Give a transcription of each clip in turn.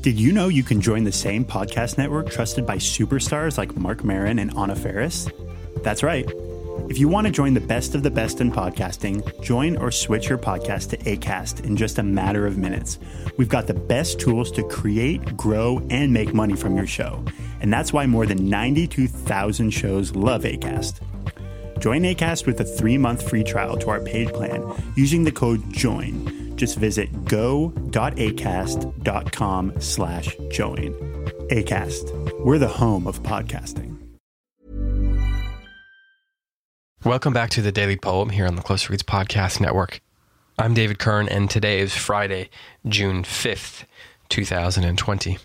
Did you know you can join the same podcast network trusted by superstars like Marc Maron and Anna Faris? That's right. If you want to join the best of the best in podcasting, join or switch your podcast to ACAST in just a matter of minutes. We've got the best tools to create, grow, and make money from your show. And that's why more than 92,000 shows love ACAST. Join ACAST with a three month free trial to our paid plan using the code JOIN. Just visit go.acast.com slash join. ACAST, we're the home of podcasting. Welcome back to the Daily Poem here on the Close Reads Podcast Network. I'm David Kern, and today is Friday, June 5th, 2020.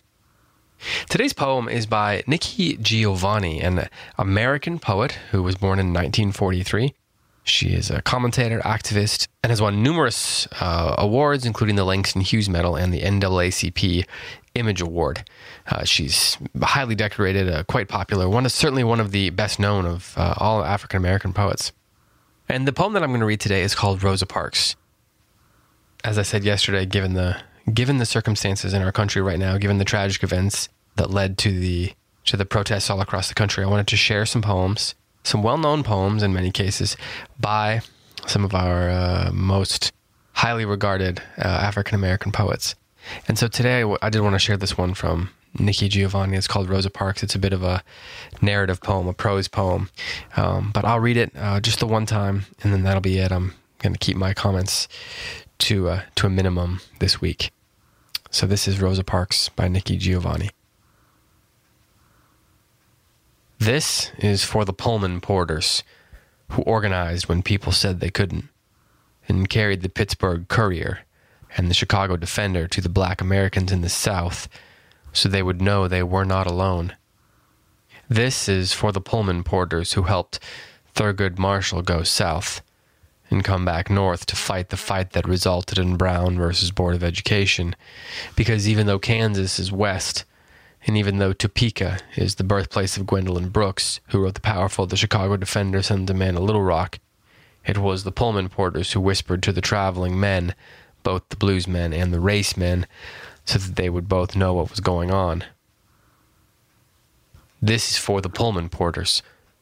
Today's poem is by Nikki Giovanni, an American poet who was born in 1943. She is a commentator, activist, and has won numerous uh, awards, including the Langston Hughes Medal and the NAACP Image Award. Uh, she's highly decorated, uh, quite popular. One is certainly one of the best known of uh, all African American poets. And the poem that I'm going to read today is called Rosa Parks. As I said yesterday, given the given the circumstances in our country right now, given the tragic events that led to the to the protests all across the country, I wanted to share some poems, some well-known poems in many cases, by some of our uh, most highly regarded uh, African American poets. And so today I did want to share this one from Nikki Giovanni. It's called Rosa Parks. It's a bit of a narrative poem, a prose poem. Um, but I'll read it uh, just the one time, and then that'll be it. I'm going to keep my comments to, uh, to a minimum this week. So this is Rosa Parks by Nikki Giovanni. This is for the Pullman porters who organized when people said they couldn't and carried the Pittsburgh Courier and the Chicago Defender to the black Americans in the South so they would know they were not alone. This is for the Pullman porters who helped Thurgood Marshall go south and come back north to fight the fight that resulted in Brown versus Board of Education. Because even though Kansas is west, and even though Topeka is the birthplace of Gwendolyn Brooks, who wrote the powerful The Chicago Defender Sends a Man to Little Rock, it was the Pullman porters who whispered to the traveling men both the bluesmen and the race men, so that they would both know what was going on. This is for the Pullman porters,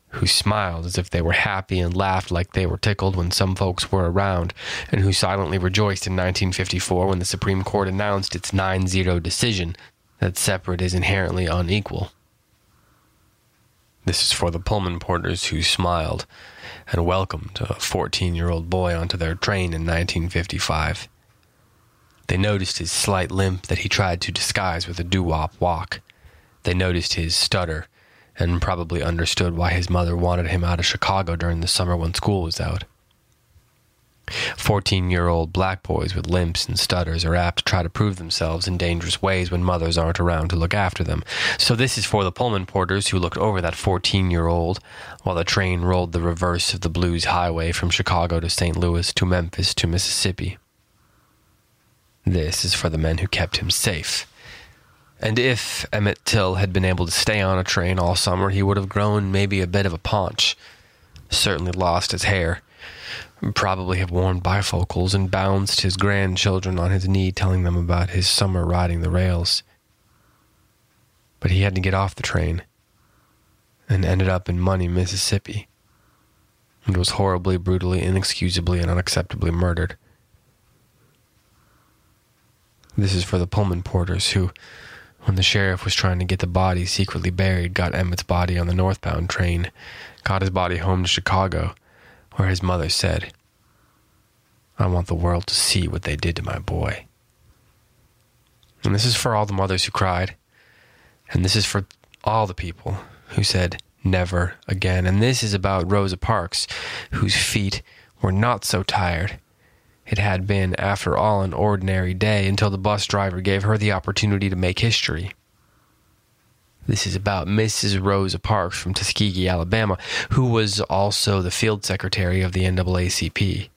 who smiled as if they were happy and laughed like they were tickled when some folks were around, and who silently rejoiced in 1954 when the Supreme Court announced its 9 0 decision that separate is inherently unequal. This is for the Pullman porters who smiled and welcomed a 14 year old boy onto their train in 1955. They noticed his slight limp that he tried to disguise with a doo wop walk. They noticed his stutter and probably understood why his mother wanted him out of Chicago during the summer when school was out. Fourteen year old black boys with limps and stutters are apt to try to prove themselves in dangerous ways when mothers aren't around to look after them. So, this is for the Pullman porters who looked over that fourteen year old while the train rolled the reverse of the Blues Highway from Chicago to St. Louis to Memphis to Mississippi. This is for the men who kept him safe. And if Emmett Till had been able to stay on a train all summer, he would have grown maybe a bit of a paunch, certainly lost his hair, probably have worn bifocals and bounced his grandchildren on his knee, telling them about his summer riding the rails. But he had to get off the train and ended up in Money, Mississippi, and was horribly, brutally, inexcusably, and unacceptably murdered. This is for the Pullman porters who, when the sheriff was trying to get the body secretly buried, got Emmett's body on the northbound train, got his body home to Chicago, where his mother said, I want the world to see what they did to my boy. And this is for all the mothers who cried. And this is for all the people who said, never again. And this is about Rosa Parks, whose feet were not so tired it had been, after all, an ordinary day until the bus driver gave her the opportunity to make history. This is about Mrs. Rosa Parks from Tuskegee, Alabama, who was also the field secretary of the NAACP.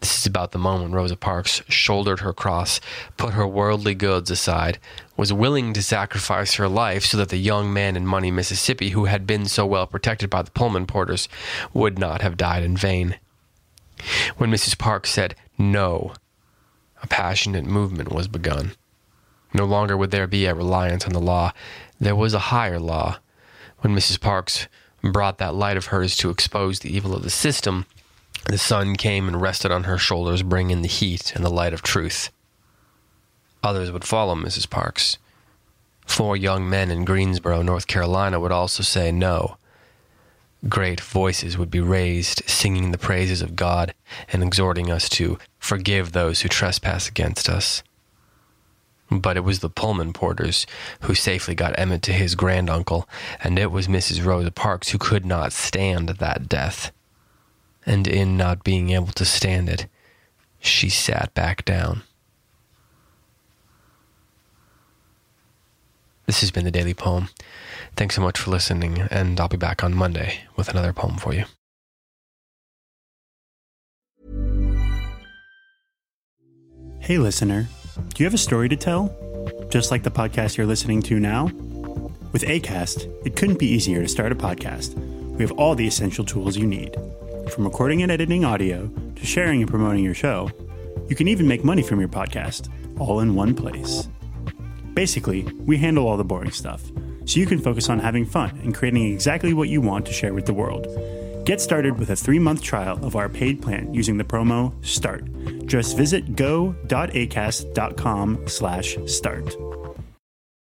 This is about the moment Rosa Parks shouldered her cross, put her worldly goods aside, was willing to sacrifice her life so that the young man in Money, Mississippi, who had been so well protected by the Pullman porters, would not have died in vain. When Mrs. Parks said no, a passionate movement was begun. No longer would there be a reliance on the law. There was a higher law. When Mrs. Parks brought that light of hers to expose the evil of the system, the sun came and rested on her shoulders, bringing the heat and the light of truth. Others would follow Mrs. Parks. Four young men in Greensboro, North Carolina, would also say no. Great voices would be raised, singing the praises of God and exhorting us to forgive those who trespass against us. But it was the Pullman porters who safely got Emmett to his granduncle, and it was Mrs. Rosa Parks who could not stand that death. And in not being able to stand it, she sat back down. This has been the Daily Poem. Thanks so much for listening, and I'll be back on Monday with another poem for you. Hey, listener, do you have a story to tell? Just like the podcast you're listening to now? With ACAST, it couldn't be easier to start a podcast. We have all the essential tools you need. From recording and editing audio to sharing and promoting your show, you can even make money from your podcast, all in one place. Basically, we handle all the boring stuff, so you can focus on having fun and creating exactly what you want to share with the world. Get started with a three-month trial of our paid plan using the promo START. Just visit go.acast.com slash start.